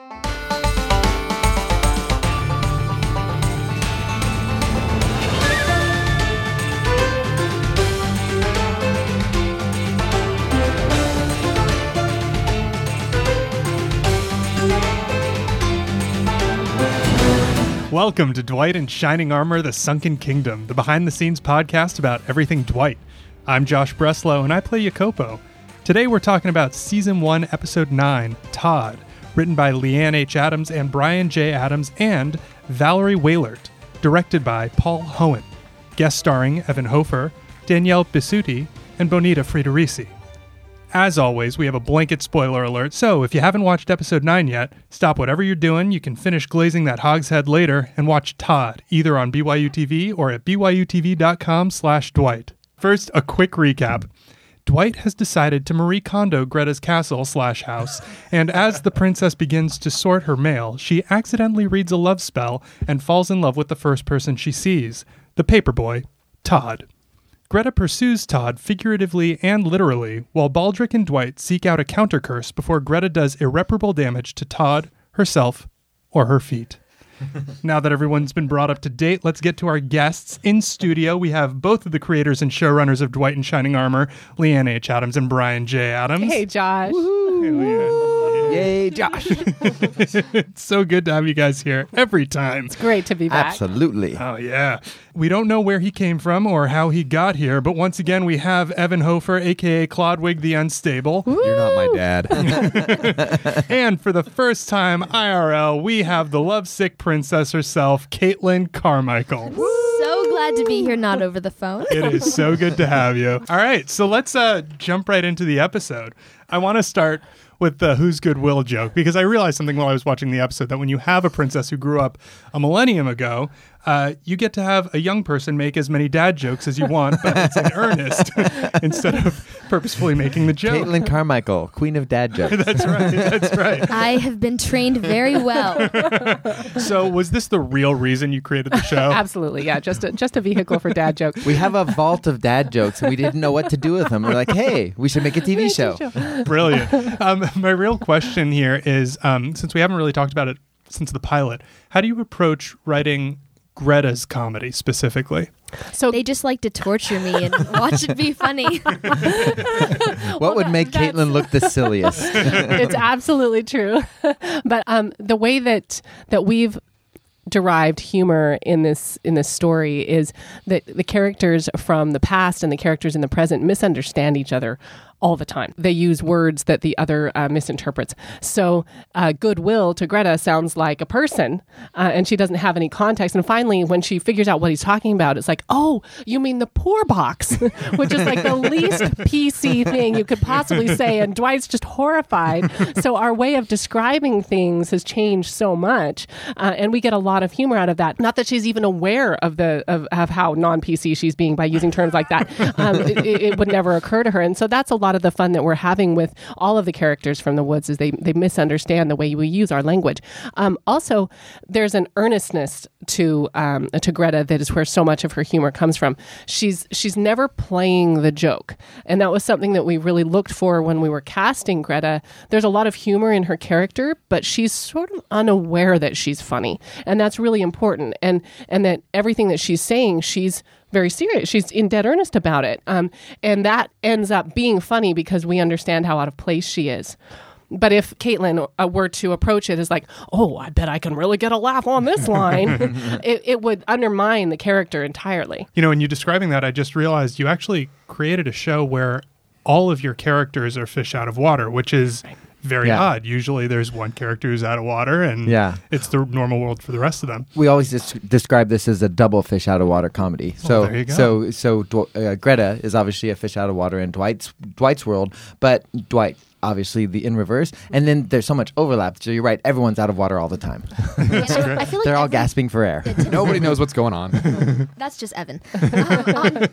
Welcome to Dwight in Shining Armor The Sunken Kingdom, the behind the scenes podcast about everything Dwight. I'm Josh Breslow and I play Jacopo. Today we're talking about Season 1, Episode 9, Todd, written by Leanne H. Adams and Brian J. Adams and Valerie Wailert, directed by Paul Hoen, guest starring Evan Hofer, Danielle Bisutti, and Bonita Friedericy. As always, we have a blanket spoiler alert, so if you haven't watched episode 9 yet, stop whatever you're doing. You can finish glazing that hogshead later and watch Todd, either on BYU TV or at byutv.com slash Dwight. First, a quick recap. Dwight has decided to Marie Kondo Greta's castle slash house, and as the princess begins to sort her mail, she accidentally reads a love spell and falls in love with the first person she sees, the paperboy, Todd. Greta pursues Todd figuratively and literally, while Baldric and Dwight seek out a counter curse before Greta does irreparable damage to Todd, herself, or her feet. now that everyone's been brought up to date, let's get to our guests. In studio, we have both of the creators and showrunners of Dwight in Shining Armor, Leanne H. Adams and Brian J. Adams. Hey, Josh. Hey, Leanne. Yay, Josh. it's so good to have you guys here every time. It's great to be back. Absolutely. Oh, yeah. We don't know where he came from or how he got here, but once again, we have Evan Hofer, aka Clodwig the Unstable. You're not my dad. and for the first time IRL, we have the lovesick princess herself, Caitlin Carmichael. So glad to be here, not over the phone. It is so good to have you. All right, so let's uh, jump right into the episode. I want to start with the who's goodwill joke because I realized something while I was watching the episode that when you have a princess who grew up a millennium ago, uh, you get to have a young person make as many dad jokes as you want, but it's in earnest instead of purposefully making the joke. Caitlin Carmichael, queen of dad jokes. That's right. That's right. I have been trained very well. So, was this the real reason you created the show? Absolutely, yeah. Just a, just a vehicle for dad jokes. We have a vault of dad jokes, and we didn't know what to do with them. We're like, hey, we should make a TV show. Brilliant. Um, my real question here is um, since we haven't really talked about it since the pilot, how do you approach writing Greta's comedy specifically? So They just like to torture me and watch it be funny. What would that- make Caitlin look the silliest? it's absolutely true. but um, the way that that we've derived humor in this in this story is that the characters from the past and the characters in the present misunderstand each other all the time. They use words that the other uh, misinterprets. So, uh, goodwill to Greta sounds like a person, uh, and she doesn't have any context. And finally, when she figures out what he's talking about, it's like, oh, you mean the poor box, which is like the least PC thing you could possibly say. And Dwight's just horrified. So, our way of describing things has changed so much, uh, and we get a lot of humor out of that. Not that she's even aware of the of, of how non PC she's being by using terms like that. Um, it, it- it would never occur to her, and so that's a lot of the fun that we're having with all of the characters from the woods is they they misunderstand the way we use our language. Um, also, there's an earnestness to um, to Greta that is where so much of her humor comes from. She's she's never playing the joke, and that was something that we really looked for when we were casting Greta. There's a lot of humor in her character, but she's sort of unaware that she's funny, and that's really important. And and that everything that she's saying, she's very serious. She's in dead earnest about it. Um, and that ends up being funny because we understand how out of place she is. But if Caitlin uh, were to approach it as like, oh, I bet I can really get a laugh on this line, it, it would undermine the character entirely. You know, in you describing that, I just realized you actually created a show where all of your characters are fish out of water, which is very Yeah. odd. Usually there's one character who's out of water and Yeah. it's the normal world for the rest of them. we always just describe this as a double fish out of water comedy. So, there you go. so, so uh, Greta is obviously a fish out of water in Dwight's Dwight's world, but Dwight obviously the in reverse, and then there's so much overlap. So you're right, everyone's out of water all the time. And I feel like They're all every- gasping for air. Nobody knows what's going on. That's just Evan. Um, on-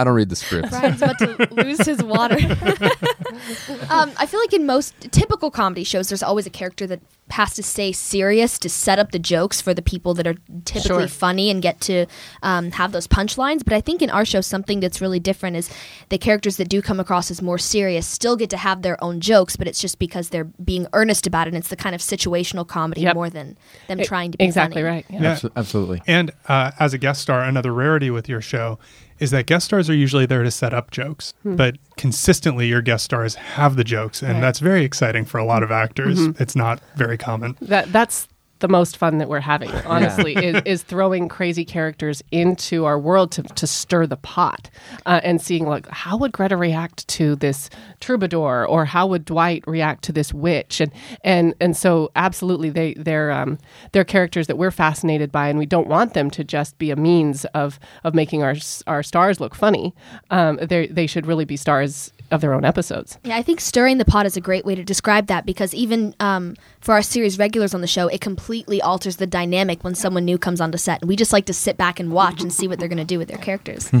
I don't read the script. Brian's about to lose his water. um, I feel like in most typical comedy shows, there's always a character that has to stay serious to set up the jokes for the people that are typically Sure. funny and get to um, have those punchlines. But I think in our show, something that's really different is the characters that do come across as more serious still get to have their own jokes, but it's just because they're being earnest about it. And it's the kind of situational comedy Yep. more than them E- trying to be exactly funny. right. Yeah. Yeah. Absolutely. And uh, as a guest star, another rarity with your show is that guest stars are usually there to set up jokes, hmm. but consistently your guest stars have the jokes, and Right. that's very exciting for a lot of actors. Mm-hmm. It's not very common. That that's the most fun that we're having, honestly, is, is throwing crazy characters into our world to, to stir the pot uh, and seeing like how would Greta react to this troubadour or how would Dwight react to this witch and and and so absolutely they they're um, they're characters that we're fascinated by and we don't want them to just be a means of of making our our stars look funny. Um, they they should really be stars of their own episodes. Yeah, I think stirring the pot is a great way to describe that because even um, for our series regulars on the show, it completely alters the dynamic when someone new comes onto set. And we just like to sit back and watch and see what they're going to do with their characters.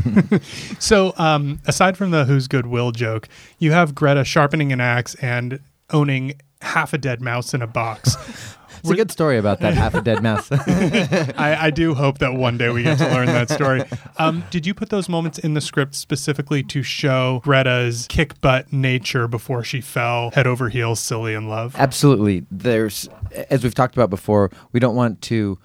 So, um, aside from the "Who's Goodwill joke, you have Greta sharpening an axe and owning half a dead mouse in a box. It's a good story about that half a dead mouse. I, I do hope that one day we get to learn that story. Um, did you put those moments in the script specifically to show Greta's kick butt nature before she fell head over heels, silly in love? Absolutely. There's, as we've talked about before, we don't want to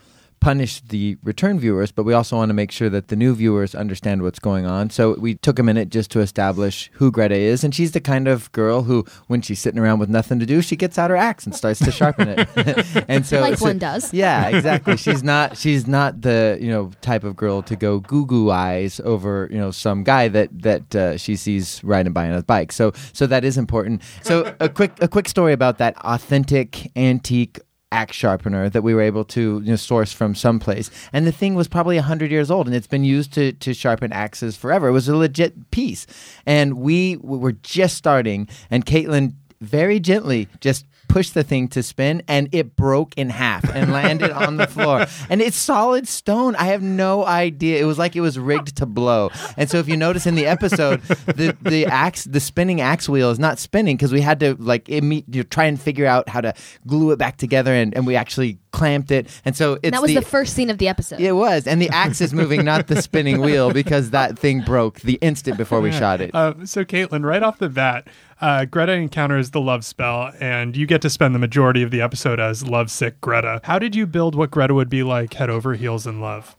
punish the return viewers, but we also want to make sure that the new viewers understand what's going on. So we took a minute just to establish who Greta is, and she's the kind of girl who, when she's sitting around with nothing to do, she gets out her axe and starts to sharpen it. and so, Like so- one does. Yeah, exactly. she's not she's not the you know type of girl to go goo goo eyes over you know some guy that that uh, she sees riding by on a bike. So so that is important. So a quick a quick story about that authentic antique axe sharpener that we were able to you know, source from someplace. And the thing was probably 100 years old and it's been used to, to sharpen axes forever. It was a legit piece. And we were just starting and caitlin very gently just pushed the thing to spin and it broke in half and landed on the floor. And it's solid stone. I have no idea. It was like it was rigged to blow. And so if you notice in the episode, the the axe the spinning axe wheel is not spinning because we had to like imme- you know, try and figure out how to glue it back together and, and we actually clamped it. And so it's And that was the, first scene of the episode. it was, and the axe is moving, not the spinning wheel, because that thing broke the instant before we shot it. Uh, so, Caitlin, right off the bat, uh, Greta encounters the love spell, and you get to spend the majority of the episode as lovesick Greta. How did you build what Greta would be like head over heels in love?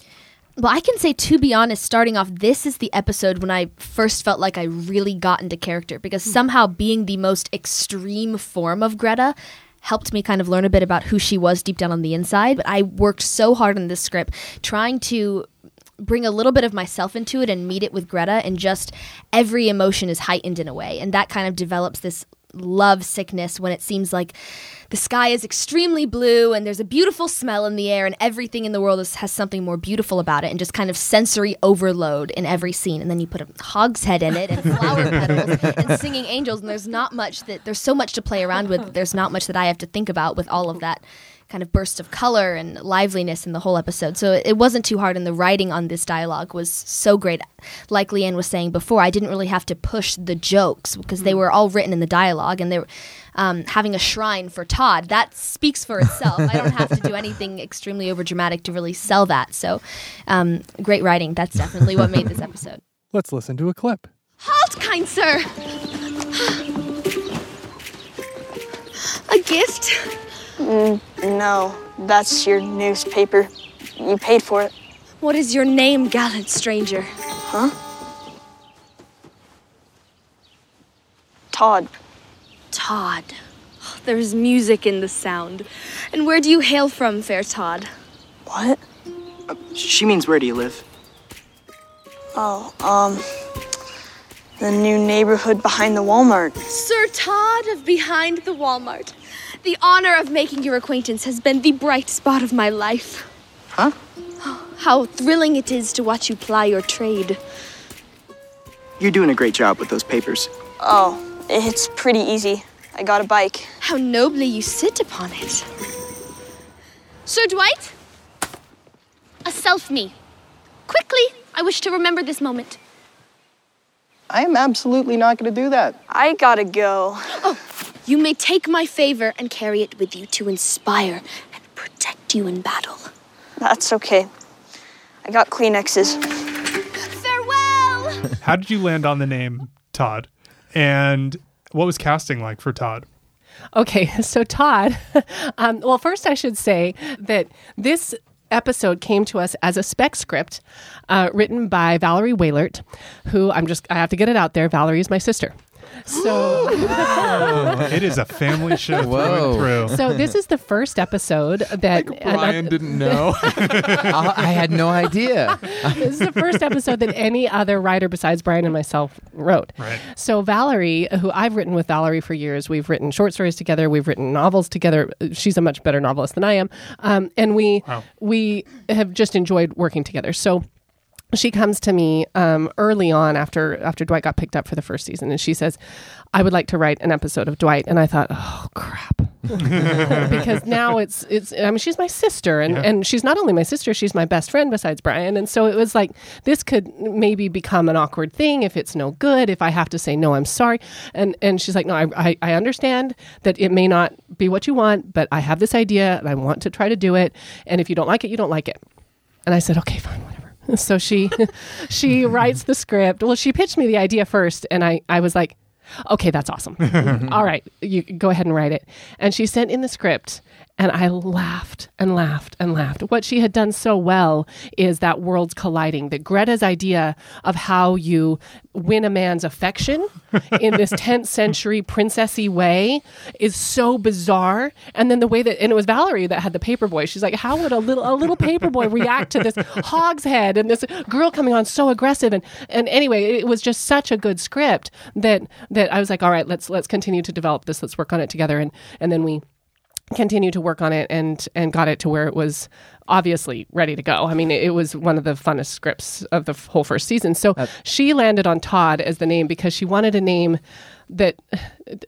Well, I can say, to be honest, starting off, this is the episode when I first felt like I really got into character because somehow being the most extreme form of Greta helped me kind of learn a bit about who she was deep down on the inside. But I worked so hard on this script trying to bring a little bit of myself into it and meet it with Greta, and just every emotion is heightened in a way. And that kind of develops this love sickness when it seems like the sky is extremely blue and there's a beautiful smell in the air and everything in the world is, has something more beautiful about it and just kind of sensory overload in every scene and then you put a hogshead in it and flower petals and singing angels and there's not much that there's so much to play around with there's not much that i have to think about with all of that kind of burst of color and liveliness in the whole episode. So it wasn't too hard, and the writing on this dialogue was so great. Like Leanne was saying before, I didn't really have to push the jokes because they mm-hmm. were all written in the dialogue, and they were um, having a shrine for Todd. That speaks for itself. I don't have to do anything extremely overdramatic to really sell that. So um, great writing. That's definitely what made this episode. Let's listen to a clip. Halt, kind sir! A gift? No, that's your newspaper. You paid for it. What is your name, gallant stranger? Huh? Todd. Todd. Oh, There's music in the sound. And where do you hail from, fair Todd? What? She means where do you live? Oh, um, the new neighborhood behind the Walmart. Sir Todd of Behind the Walmart. The honor of making your acquaintance has been the bright spot of my life. Huh? How thrilling it is to watch you ply your trade. You're doing a great job with those papers. Oh, it's pretty easy. I got a bike. How nobly you sit upon it. Sir Dwight? A self me. Quickly, I wish to remember this moment. I am absolutely not going to do that. I gotta go. Oh, You may take my favor and carry it with you to inspire and protect you in battle. That's okay. I got Kleenexes. Farewell! How did you land on the name Todd? And what was casting like for Todd? Okay, so Todd, um, well, first I should say that this episode came to us as a spec script uh, written by Valerie Wailert, who I'm just, I have to get it out there. Valerie is my sister. So, It is a family show through Whoa. and through. so this is the first episode that Brian didn't know. I, I had no idea. this is the first episode that any other writer besides Brian and myself wrote. Right. So Valerie, who I've written with Valerie for years, we've written short stories together, we've written novels together. She's a much better novelist than I am, um, and we Wow. we have just enjoyed working together. So. She comes to me um, early on after after Dwight got picked up for the first season, and she says, "I would like to write an episode of Dwight." And I thought, "Oh crap," because now it's it's I mean she's my sister and Yeah. and she's not only my sister she's my best friend besides Brian. And so it was like this could maybe become an awkward thing if it's no good if I have to say no I'm sorry. And and she's like no I I, I understand that it may not be what you want but I have this idea and I want to try to do it. And if you don't like it you don't like it. And I said okay fine whatever so she she writes the script well she pitched me the idea first and I I was like okay, that's awesome. All right, you go ahead and write it. And she sent in the script, and I laughed and laughed and laughed. What she had done so well is that worlds colliding, that Greta's idea of how you win a man's affection in this 10th century princessy way is so bizarre. And then the way that, and it was Valerie that had the paperboy. She's like, how would a little, a little paperboy react to this hogshead and this girl coming on so aggressive? And, and anyway, it was just such a good script that, that I was like, all right, let's, let's continue to develop this. Let's work on it together. And, and then we, continued to work on it and and got it to where it was obviously ready to go. I mean, it, it was one of the funnest scripts of the whole first season. So she landed on Todd as the name because she wanted a name that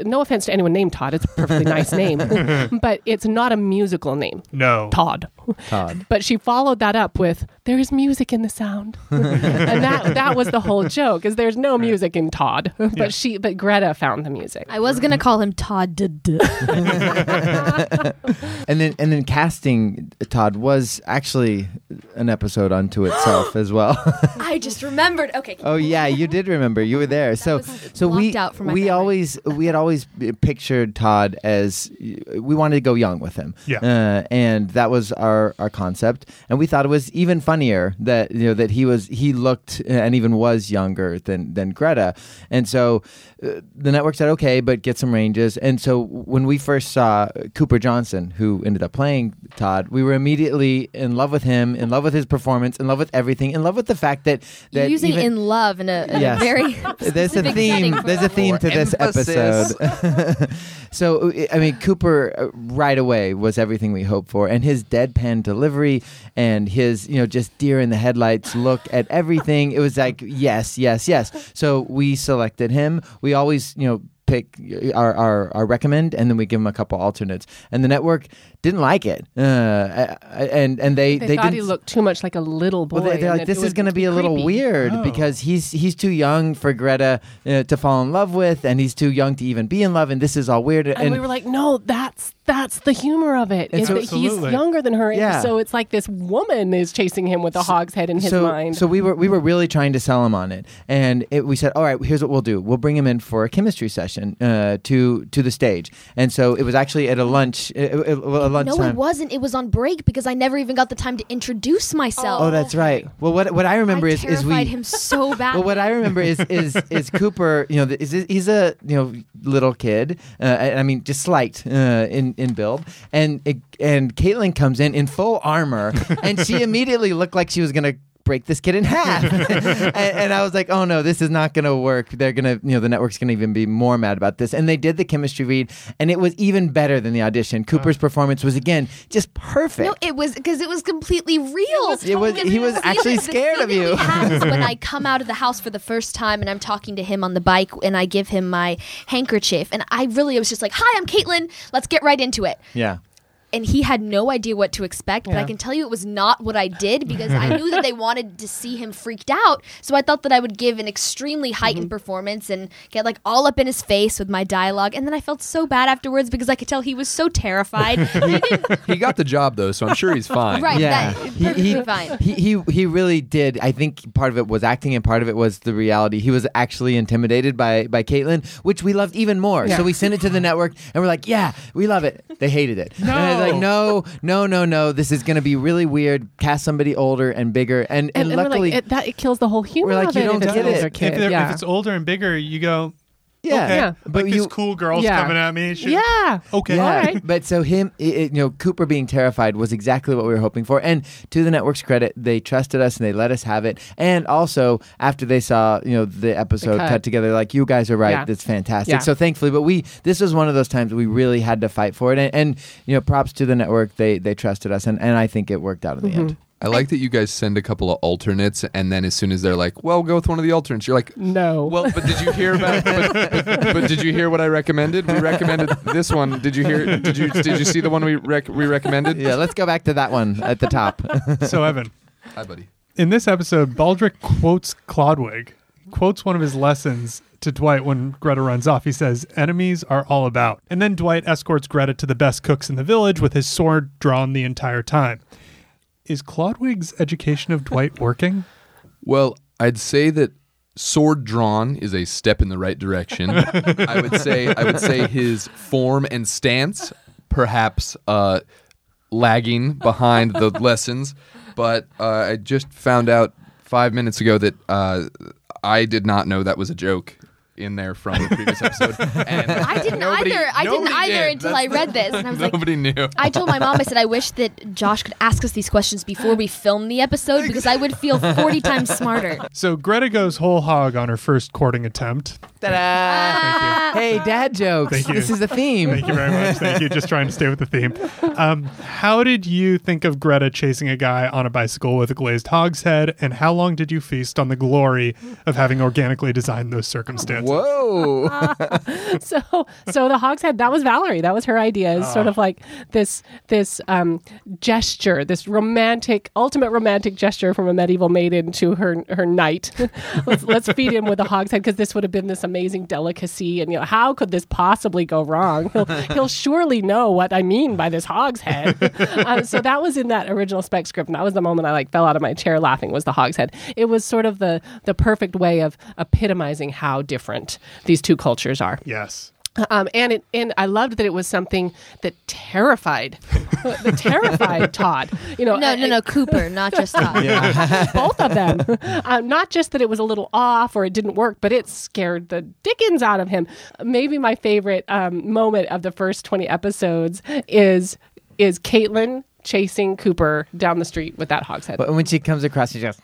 no offense to anyone named Todd, it's a perfectly nice name, but it's not a musical name. No. Todd. Todd. But she followed that up with there is music in the sound. and that that was the whole joke is there's no music in Todd. But Yeah. she but Greta found the music. I was gonna call him Todd. And then and then casting Todd was actually an episode unto itself as well. I just remembered. Okay. Oh yeah, you did remember. You were there. so was so we blocked out from my we memory. always we had always pictured Todd as we wanted to go young with him. Yeah. Uh, and that was our our concept. And we thought it was even funnier that you know that he was he looked and even was younger than than Greta. And so uh, the network said okay, but get some ranges. And so when we first saw Cooper Johnson, who ended up playing Todd, we were immediately in love with him, in love with his performance, in love with everything, in love with the fact that You're that using even- in love in a, in Yes. a very there's a theme. There's a theme to this emphasis. episode. so I mean, Cooper uh, right away was everything we hoped for, and his deadpan delivery and his you know just deer in the headlights look at everything. It was like yes, yes, yes. So we selected him. We always you know pick our, our, our recommend and then we give them a couple alternates. And the network didn't like it uh, and and they They, they, thought didn't he looked too much like a little boy. well, they, they're like, this is going to be a little creepy." weird Oh. because he's he's too young for Greta uh, to fall in love with, and he's too young to even be in love, and this is all weird. And, we were like, no, that's that's the humor of it. Is so- that he's younger than her, Yeah. so it's like this woman is chasing him with a hog's head in his so, mind. So we were we were really trying to sell him on it, and it, we said, all right, here's what we'll do: we'll bring him in for a chemistry session uh, to to the stage, and so it was actually at a lunch, uh, uh, a No, it wasn't. It was on break because I never even got the time to introduce myself. Oh, that's right. Well, what what I remember I is is we terrified him so bad. Well, what I remember is is is Cooper. You know, th- is he's a you know little kid. Uh, I I mean, just slight uh, in in build, and it, and Caitlin comes in in full armor, and she immediately looked like she was gonna break this kid in half. and, and I was like, oh no, this is not gonna work. They're gonna you know the network's gonna even be more mad about this. And they did the chemistry read, and it was even better than the audition. Cooper's performance was again just perfect. No, it was because it was completely real. It was- Because he was the actually scared of you. when I come out of the house for the first time and I'm talking to him on the bike and I give him my handkerchief and I really was just like, "Hi, I'm Caitlin. Let's get right into it." yeah. And he had no idea what to expect. But I can tell you it was not what I did because I knew that they wanted to see him freaked out. So I thought that I would give an extremely heightened Mm-hmm. performance and get like all up in his face with my dialogue. And then I felt so bad afterwards because I could tell he was so terrified. And I didn't- He got the job though, so I'm sure he's fine. right, yeah, that, he, perfectly he, fine. he he he really did. I think part of it was acting, and part of it was the reality. He was actually intimidated by by Caitlin, which we loved even more. Yeah. So we sent it to the network, and we're like, "Yeah, we love it." They hated it. No, and I was like, no, no, no, no. This is going to be really weird. Cast somebody older and bigger, and and, and, and luckily, like, it, that it kills the whole humor We're like, of you it don't if get it. If kid. if, they're- yeah. if it's older and bigger, you go, yeah, okay, Yeah. but like you, this cool girl's Yeah. coming at me. Should- yeah. Okay. Yeah, All right. but so him, i it, you know, Cooper being terrified was exactly what we were hoping for. And to the network's credit, they trusted us and they let us have it. And also, after they saw, you know, the episode cut. cut. together, like you guys are right, Yeah. that's fantastic. Yeah. So thankfully, but we this was one of those times we really had to fight for it. And, and you know, props to the network, they they trusted us, and, and I think it worked out in the Mm-hmm. end. I like that you guys send a couple of alternates, and then as soon as they're like, "Well, go with one of the alternates," you're like, No. "Well, but did you hear about? But, but, but did you hear what I recommended? We recommended this one. Did you hear? Did you did you see the one we rec- we recommended? Yeah, let's go back to that one at the top. So Evan, Hi, buddy. in this episode, Baldric quotes Clodwig, quotes one of his lessons to Dwight when Greta runs off. He says, Enemies are all about. And then Dwight escorts Greta to the best cooks in the village with his sword drawn the entire time. Is Clodwig's education of Dwight working? Well, I'd say that sword drawn is a step in the right direction. I would say I would say his form and stance perhaps uh, lagging behind the lessons, but uh, I just found out five minutes ago that uh, I did not know that was a joke in there from the previous episode. And I didn't nobody- either. I didn't either did. until That's I read this, and I was like, Nobody knew. I told my mom, I said, I wish that Josh could ask us these questions before we film the episode because I would feel 40 times smarter. So Greta goes whole hog on her first courting attempt. Ta-da! Hey, dad jokes. Thank you. This is the theme. Thank you very much. Thank you. Just trying to stay with the theme. Um, how did you think of Greta chasing a guy on a bicycle with a glazed hogshead, and how long did you feast on the glory of having organically designed those circumstances? Whoa! so so the hogshead that was Valerie. That was her idea. Is sort of like this this um, gesture this romantic ultimate romantic gesture from a medieval maiden to her her knight. Let's let's feed him with a hogshead because this would have been this amazing delicacy and you know how could this possibly go wrong? He'll, he'll surely know what I mean by this hogshead uh, so that was in that original spec script and that was the moment I like fell out of my chair laughing was the hogshead it was sort of the the perfect way of epitomizing how different these two cultures are Yes. um, and it, and I loved that it was something that terrified, that terrified Todd. You know, No, no, no, Cooper, not just Todd. both of them. Uh, not just that it was a little off or it didn't work, but it scared the dickens out of him. Maybe my favorite um, moment of the first twenty episodes is is Caitlin chasing Cooper down the street with that hogshead. But when she comes across, she goes,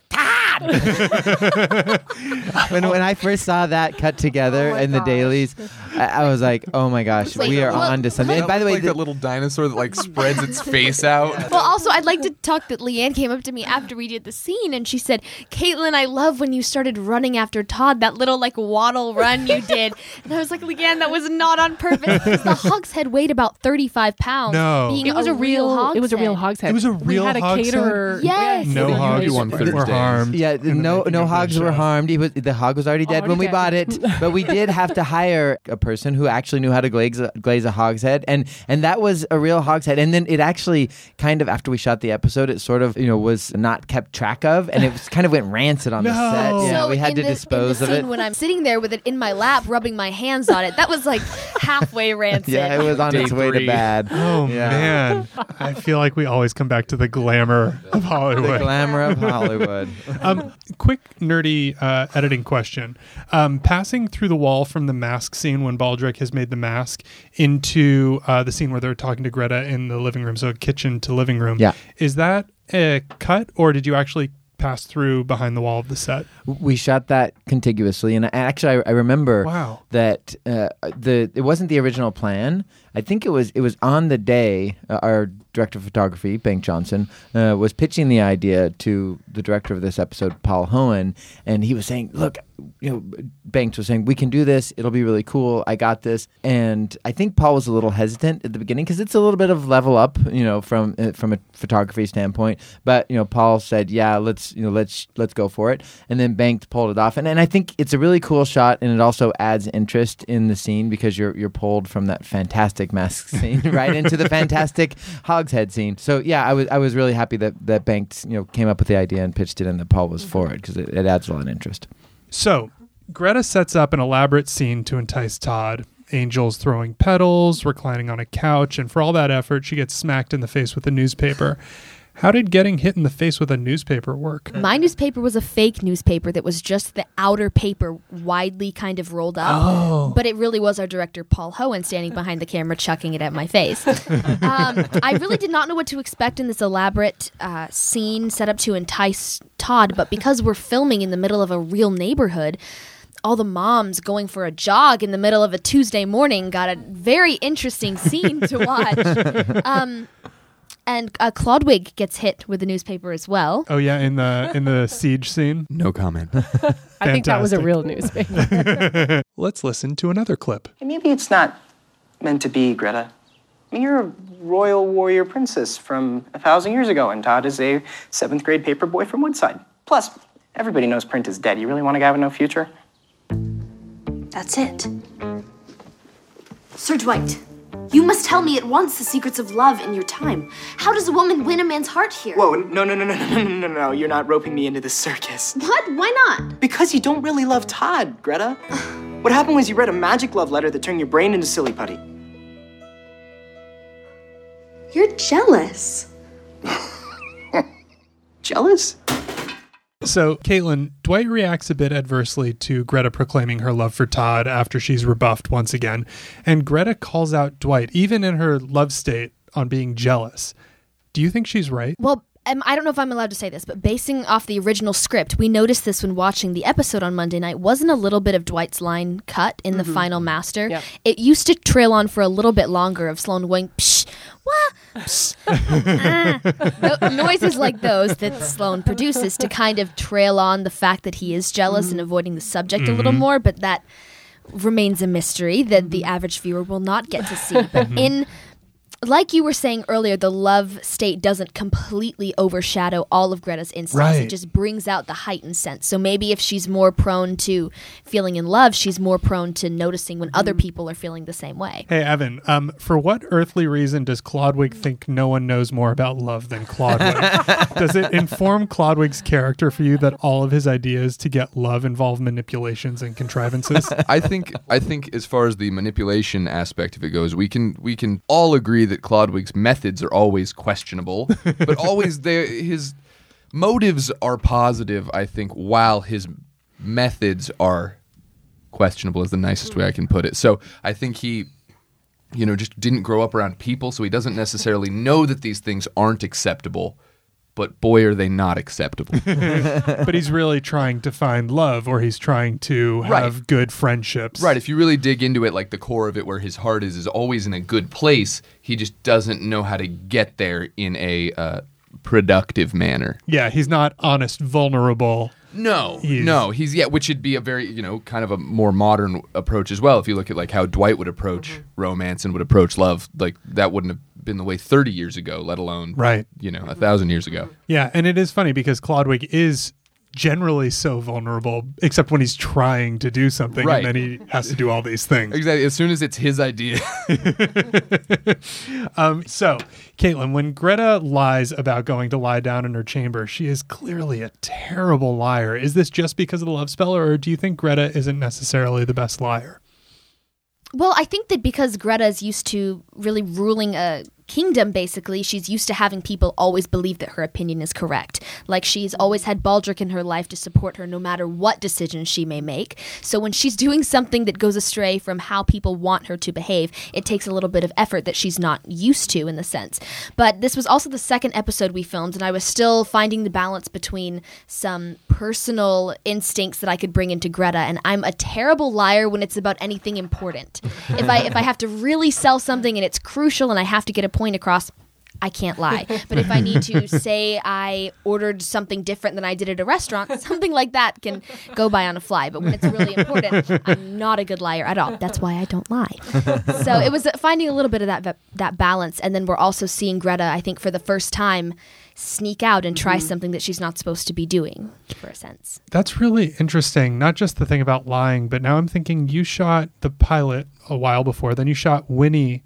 Todd! when, when I first saw that cut together Oh in the gosh. dailies, I, I was like, oh my gosh, Wait, we are well, on to something. And by the way, like the- that little dinosaur that like spreads its face out. Well, also, I'd like to talk that Leanne came up to me after we did the scene and she said, Caitlin, I love when you started running after Todd, that little like waddle run you did. And I was like, Leanne, that was not on purpose the hogshead weighed about 35 pounds. No. Being it was a real, hogshead. it was a real hogshead. It was a real we real had a caterer. Yes. No What hogs were harmed. Yeah, in the no no hogs were harmed. He was the hog was already dead when Already we bought it, but we did have to hire a person who actually knew how to glaze a, glaze a hogshead, and and that was a real hogshead. And then it actually kind of after we shot the episode, it sort of you know was not kept track of, and it was kind of went rancid on the No. set. Yeah, so we had in to the, dispose in of the it. when I'm sitting there with it in my lap, rubbing my hands on it, that was like halfway rancid. Yeah, it was on Day its way to three. bad. Oh Yeah. man, I feel like we always come back to the glamour of Hollywood. The Hollywood. glamour of Hollywood. um, quick nerdy uh, editing question: um, Passing through the wall from the mask scene when Baldric has made the mask into uh, the scene where they're talking to Greta in the living room, so kitchen to living room. Yeah. is that a cut, or did you actually pass through behind the wall of the set? we shot that contiguously, and I, actually, I, I remember Wow. that uh, the it wasn't the original plan. I think it was it was on the day uh, our director of photography, Bank Johnson, uh, was pitching the idea to the director of this episode, Paul Hoen, and he was saying, "Look, you know, Banks was saying we can do this. It'll be really cool. I got this." And I think Paul was a little hesitant at the beginning because it's a little bit of level up, you know, from uh, from a photography standpoint. But you know, Paul said, "Yeah, let's you know let's let's go for it." And then Banks pulled it off, and and I think it's a really cool shot, and it also adds interest in the scene because you're you're pulled from that fantastic mask scene right into the fantastic Hogshead scene. So yeah, I was I was really happy that that Banks you know came up with the idea and pitched it, and that Paul was mm-hmm. for it because it, it adds a lot of interest. So, Greta sets up an elaborate scene to entice Todd. Angel's throwing petals, reclining on a couch, and for all that effort, she gets smacked in the face with a newspaper. How did getting hit in the face with a newspaper work? My newspaper was a fake newspaper that was just the outer paper widely kind of rolled up. Oh. But it really was our director, Paul Hoen, standing behind the camera, chucking it at my face. um, I really did not know what to expect in this elaborate uh, scene set up to entice Todd, but because we're filming in the middle of a real neighborhood, all the moms going for a jog in the middle of a Tuesday morning got a very interesting scene to watch. Um, and uh, Clodwig gets hit with the newspaper as well. Oh yeah, in the in the siege scene. No comment. I think that was a real newspaper. Let's listen to another clip. Maybe it's not meant to be, Greta. I mean, you're a royal warrior princess from a thousand years ago, and Todd is a seventh grade paper boy from Woodside. Plus, everybody knows print is dead. You really want a guy with no future? That's it. Sir Dwight, you must tell me at once the secrets of love in your time. How does a woman win a man's heart here? Whoa, no, no, no, no, no, no, no, no, no. You're not roping me into this circus. What? Why not? Because you don't really love Todd, Greta. what happened was you read a magic love letter that turned your brain into silly putty. You're jealous. Jealous? So, Caitlin, Dwight reacts a bit adversely to Greta proclaiming her love for Todd after she's rebuffed once again. And Greta calls out Dwight, even in her love state, on being jealous. Do you think she's right? Well, um, I don't know if I'm allowed to say this, but basing off the original script, we noticed this when watching the episode on Monday night. Wasn't a little bit of Dwight's line cut in the final master? Yep. It used to trail on for a little bit longer of Sloan going, psh, wah, psh, ah." No- noises like those that Sloan produces to kind of trail on the fact that he is jealous and avoiding the subject a little more, but that remains a mystery that the average viewer will not get to see. But in like you were saying earlier, the love state doesn't completely overshadow all of Greta's instincts. Right. It just brings out the heightened sense. So maybe if she's more prone to feeling in love, she's more prone to noticing when other people are feeling the same way. Hey, Evan, um, for what earthly reason does Clodwig think no one knows more about love than Clodwig? does it inform Clodwig's character for you that all of his ideas to get love involve manipulations and contrivances? I think I think as far as the manipulation aspect of it goes, we can we can all agree that Clodwig's methods are always questionable, but always his motives are positive. I think while his methods are questionable is the nicest way I can put it. So I think he you know just didn't grow up around people so he doesn't necessarily know that these things aren't acceptable but boy are they not acceptable but he's really trying to find love or he's trying to Right. have good friendships. Right. If you really dig into it, like the core of it, where his heart is, is always in a good place. He just doesn't know how to get there in a uh, productive manner. Yeah, he's not honest, vulnerable. No, He's- no, he's yeah, which would be a very you know kind of a more modern approach as well. If you look at like how Dwight would approach Mm-hmm. romance and would approach love, like that wouldn't have been the way thirty years ago, let alone Right. you know a thousand years ago. Yeah, and it is funny because Clodwig is generally so vulnerable, except when he's trying to do something Right. and then he has to do all these things. Exactly. As soon as it's his idea, Um, so, Caitlin, when Greta lies about going to lie down in her chamber, she is clearly a terrible liar. Is this just because of the love spell, or do you think Greta isn't necessarily the best liar? Well, I think that because Greta is used to really ruling a kingdom, basically, she's used to having people always believe that her opinion is correct. Like she's always had Baldric in her life to support her no matter what decision she may make. So when she's doing something that goes astray from how people want her to behave, it takes a little bit of effort that she's not used to in the sense. But this was also the second episode we filmed, and I was still finding the balance between some personal instincts that I could bring into Greta, and I'm a terrible liar when it's about anything important. if I if I have to really sell something and it's crucial and I have to get a point across, I can't lie. But if I need to say I ordered something different than I did at a restaurant, something like that can go by on a fly. But when it's really important, I'm not a good liar at all. That's why I don't lie. so it was finding a little bit of that that balance, and then we're also seeing Greta. I think for the first time sneak out and try mm-hmm. something that she's not supposed to be doing for a sense. That's really interesting. Not just the thing about lying, but now I'm thinking you shot the pilot a while before, then you shot Winnie,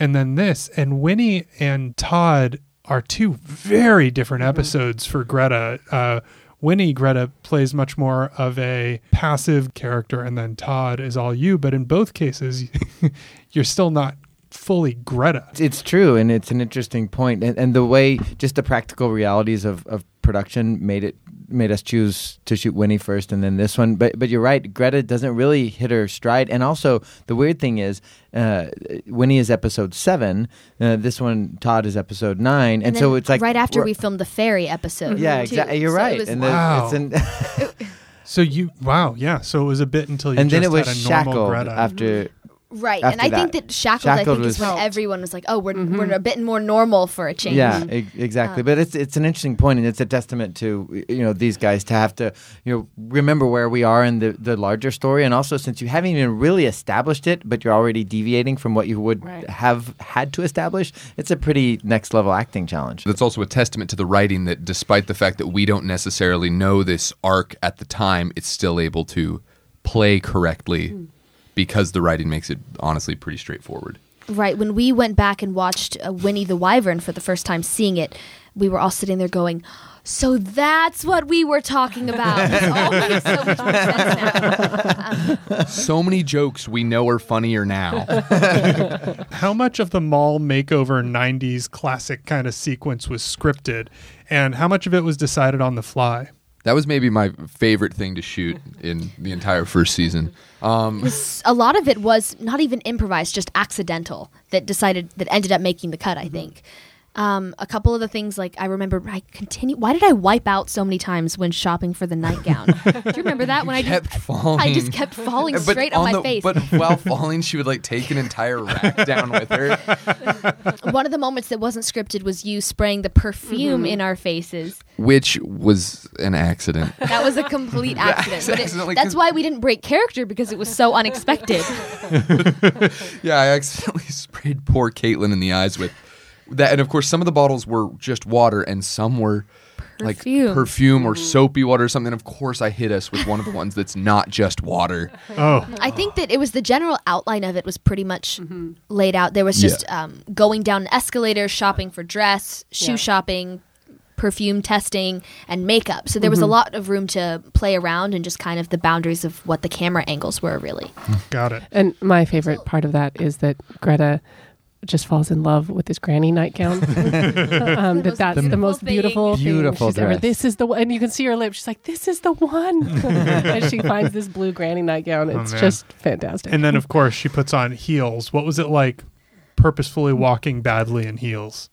and then this. And Winnie and Todd are two very different episodes for Greta. Uh, Winnie, Greta plays much more of a passive character, and then Todd is all you. But in both cases, you're still not fully Greta. It's true, and it's an interesting point, and, and the way just the practical realities of, of production made it made us choose to shoot Winnie first and then this one. But but you're right, Greta doesn't really hit her stride. And also the weird thing is, uh, Winnie is episode seven. Uh, this one, Todd is episode nine, and, And so it's like right after we're- filmed the fairy episode. Yeah, exactly. You're So it right. was- and then Wow. it's an, So you, wow, yeah. So it was a bit until you and then just it was had a normal shackled Greta. after. Right, and after I think that. that shackled, I think was- is when everyone was like, "Oh, we're mm-hmm. we're a bit more normal for a change." Yeah, e- exactly. Uh. but it's it's an interesting point, and it's a testament to you know these guys to have to you know remember where we are in the the larger story, and also since you haven't even really established it, but you're already deviating from what you would Right. have had to establish. It's a pretty next level acting challenge. That's also a testament to the writing that despite the fact that we don't necessarily know this arc at the time, it's still able to play correctly mm. Because the writing makes it honestly pretty straightforward. Right. When we went back and watched uh, Winnie the Wyvern for the first time, seeing it, we were all sitting there going, "So that's what we were talking about." This so much more sense now. so many jokes we know are funnier now. How much of the mall makeover 90s classic kind of sequence was scripted, and how much of it was decided on the fly? That was maybe my favorite thing to shoot in the entire first season. Um, a lot of it was not even improvised, just accidental. That decided that ended up making the cut. I think. Um, a couple of the things like I remember I continue. Why did I wipe out so many times when shopping for the nightgown? Do you remember that when I kept just falling. I just kept falling But straight on, my the- face? But while falling, she would like take an entire rack down with her. One of the moments that wasn't scripted was you spraying the perfume in our faces. which was an accident. That was a complete accident. But it- that's why we didn't break character because it was so unexpected. Yeah, I accidentally sprayed poor Caitlin in the eyes with that, and of course, some of the bottles were just water, and some were like Perfume. perfume or mm-hmm. soapy water or something. Of course, I hit us with one of the ones that's not just water. Oh, I think that it was the general outline of it was pretty much mm-hmm. laid out. There was just um, going down an escalator, shopping for dress, shoe Yeah. shopping, perfume testing, and makeup. So there was a mm-hmm. lot of room to play around and just kind of the boundaries of what the camera angles were, really. got it. And my favorite part of that is that Greta just falls in love with this granny nightgown. um, that that's the, most beautiful, thing Beautiful she's ever. dress. This is the one, and you can see her lips. She's like, "This is the one." and she finds this blue granny nightgown. It's man. just fantastic. And then, of course, she puts on heels. What was it like purposefully walking badly in heels?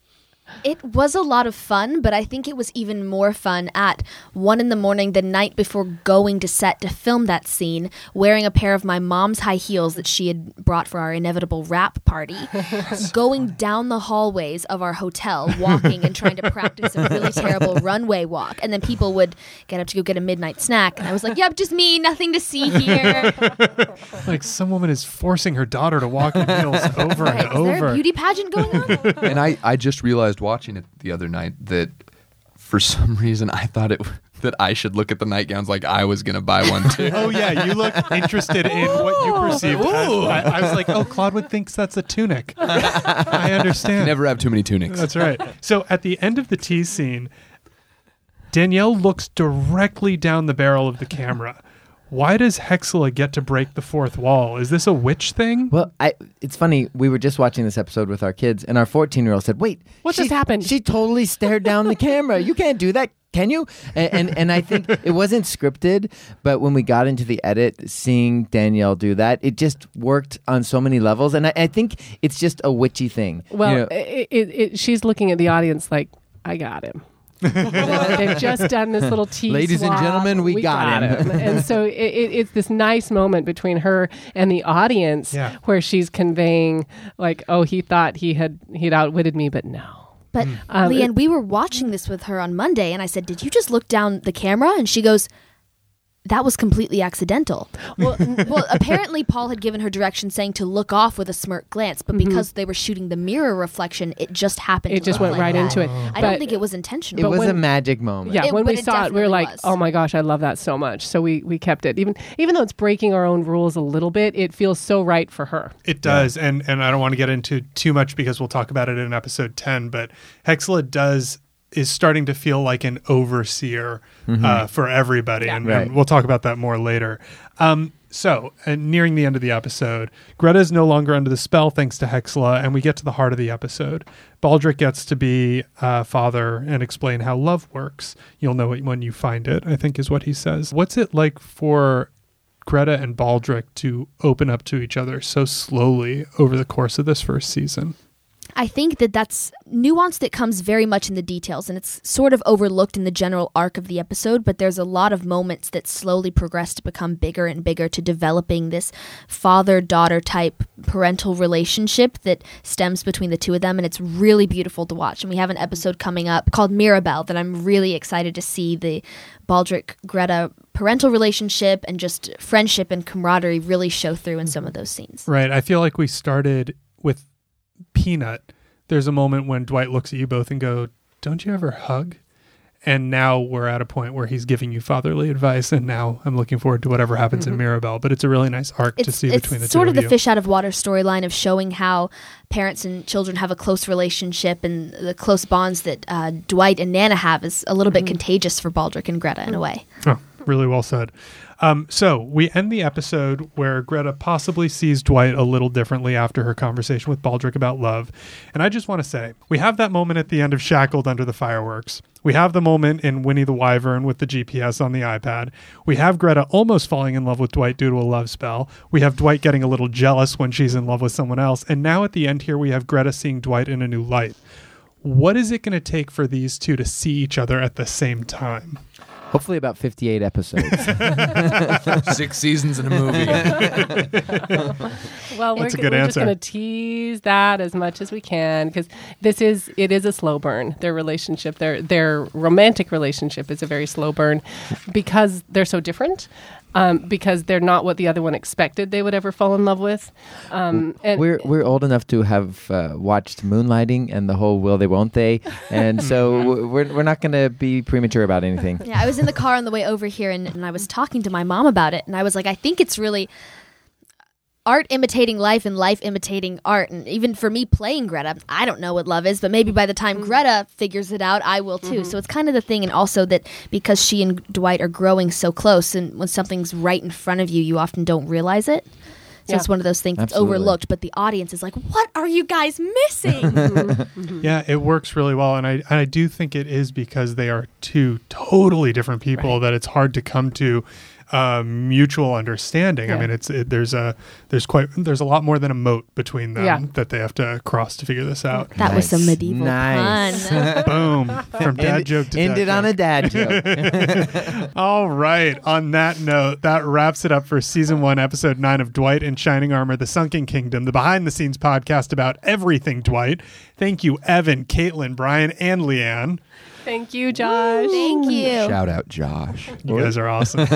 It was a lot of fun, but I think it was even more fun at one in the morning, the night before going to set to film that scene, wearing a pair of my mom's high heels that she had brought for our inevitable rap party, going down the hallways of our hotel, walking and trying to practice a really terrible runway walk. And then people would get up to go get a midnight snack. And I was like, yep, just me, nothing to see here. Like some woman is forcing her daughter to walk in heels over Right, and is there a over. beauty pageant going on? and I, I just realized watching it the other night that for some reason I thought it that I should look at the nightgowns like I was gonna buy one too. Oh yeah, you look interested in what you perceived. as- I, I was like, oh, Clodwig thinks that's a tunic. I understand. Never have too many tunics. That's right. So at the end of the tea scene, Danielle looks directly down the barrel of the camera. Why does Hexala get to break the fourth wall? Is this a witch thing? Well, I, it's funny. We were just watching this episode with our kids, and our 14 year old said, "Wait, What she, just happened?" She totally stared down the camera. You can't do that, can you?" And, and and I think it wasn't scripted, but when we got into the edit, seeing Danielle do that, it just worked on so many levels. And I, I think it's just a witchy thing. you Well, know. it, it, it, she's looking at the audience like, I got him. You know, They've just done this little tease. Ladies and gentlemen, we got him. and so it, it, it's this nice moment between her and the audience Yeah. where she's conveying, like, oh, he thought he had he'd outwitted me, but no. But Um, Leanne, we were watching this with her on Monday, and I said, "Did you just look down the camera?" And she goes, "That was completely accidental." Well, well, apparently Paul had given her direction saying to look off with a smirk glance, but because they were shooting the mirror reflection, it just happened. Mm-hmm. It to just went like right that. into it. I But- don't think it was intentional. It was a magic moment. Yeah, It- when we it saw it, we were like, was. "Oh my gosh, I love that so much!" So we we kept it, even even though it's breaking our own rules a little bit. It feels so right for her. It does, and and I don't want to get into too much because we'll talk about it in episode ten. But Hexla does is starting to feel like an overseer uh, for everybody, and, Right. and we'll talk about that more later. Um, so, uh, nearing the end of the episode, Greta is no longer under the spell thanks to Hexla, and we get to the heart of the episode. Baldric gets to be uh, father and explain how love works. You'll know it when you find it. I think is what he says. What's it like for Greta and Baldric to open up to each other so slowly over the course of this first season. I think that that's nuance that comes very much in the details, and it's sort of overlooked in the general arc of the episode. But there's a lot of moments that slowly progress to become bigger and bigger to developing this father daughter type parental relationship that stems between the two of them, and it's really beautiful to watch. And we have an episode coming up called Mirabelle that I'm really excited to see the Baldric Greta parental relationship and just friendship and camaraderie really show through in some of those scenes. Right. I feel like we started Peanut. There's a moment when Dwight looks at you both and go, "Don't you ever hug?" And now we're at a point where he's giving you fatherly advice, and now I'm looking forward to whatever happens in Mirabelle. But it's a really nice arc to see between the two sort two of the fish out of water storyline of showing how parents and children have a close relationship and the close bonds that uh, Dwight and Nana have is a little bit Mm-hmm. contagious for Baldric and Greta in a way. Oh, really well said. Um, so we end the episode where Greta possibly sees Dwight a little differently after her conversation with Baldric about love. And I just want to say, we have that moment at the end of Shackled under the fireworks. We have the moment in Winnie the Wyvern with the GPS on the iPad. We have Greta almost falling in love with Dwight due to a love spell. We have Dwight getting a little jealous when she's in love with someone else. And now at the end here, we have Greta seeing Dwight in a new light. What is it going to take for these two to see each other at the same time? Hopefully, about 58 episodes. Six seasons in a movie. Well, we're, That's a g- good we're answer. just going to tease that as much as we can because this is it is a slow burn. Their relationship, their their romantic relationship, is a very slow burn because they're so different. Um, because they're not what the other one expected they would ever fall in love with. Um, and we're we're old enough to have uh, watched Moonlighting and the whole Will They Won't They, and so we're we're not going to be premature about anything. Yeah, I was in the car on the way over here and, and I was talking to my mom about it. And I was like, I think it's really art imitating life and life imitating art. And even for me playing Greta, I don't know what love is, but maybe by the time mm. Greta figures it out, I will too. Mm-hmm. So it's kind of the thing. And also that because she and Dwight are growing so close, and when something's right in front of you, you often don't realize it. So Yeah. it's one of those things that's overlooked, but the audience is like, "What are you guys missing?" Mm-hmm. Mm-hmm. Yeah, it works really well, and I and I do think it is because they are two totally different people that it's hard to come to uh, mutual understanding. I mean, it's it, there's a there's quite there's a lot more than a moat between them Yeah. that they have to cross to figure this out. that was some Nice. medieval Nice. pun. Boom from dad End- joke to ended dad on joke. a dad joke. All right. On that note, that wraps it up for season one, episode nine of Dwight in Shining Armor, The Sunken Kingdom, the behind the scenes podcast about everything Dwight. Thank you, Evan, Caitlin, Brian, and Leanne. Thank you, Josh. Thank you. Shout out Josh. You guys are awesome.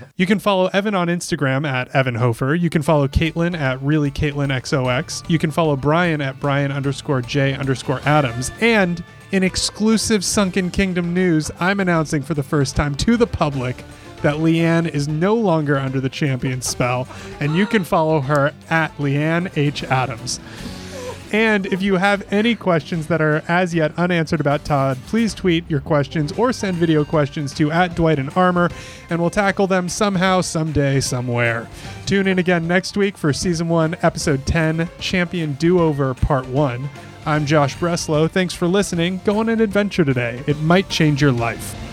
you can follow Evan on Instagram at Evan Hofer. You can follow Caitlin at really Caitlin XOX. You can follow Brian at Brian underscore J underscore Adams. And in exclusive Sunken Kingdom news, I'm announcing for the first time to the public that Leanne is no longer under the champion spell, and you can follow her at Leanne H. Adams. And if you have any questions that are as yet unanswered about Todd, please tweet your questions or send video questions to at Dwight and Armor, and we'll tackle them somehow, someday, somewhere. Tune in again next week for season one, episode 10, Champion Do Over Part 1. I'm Josh Breslow. Thanks for listening. Go on an adventure today. It might change your life.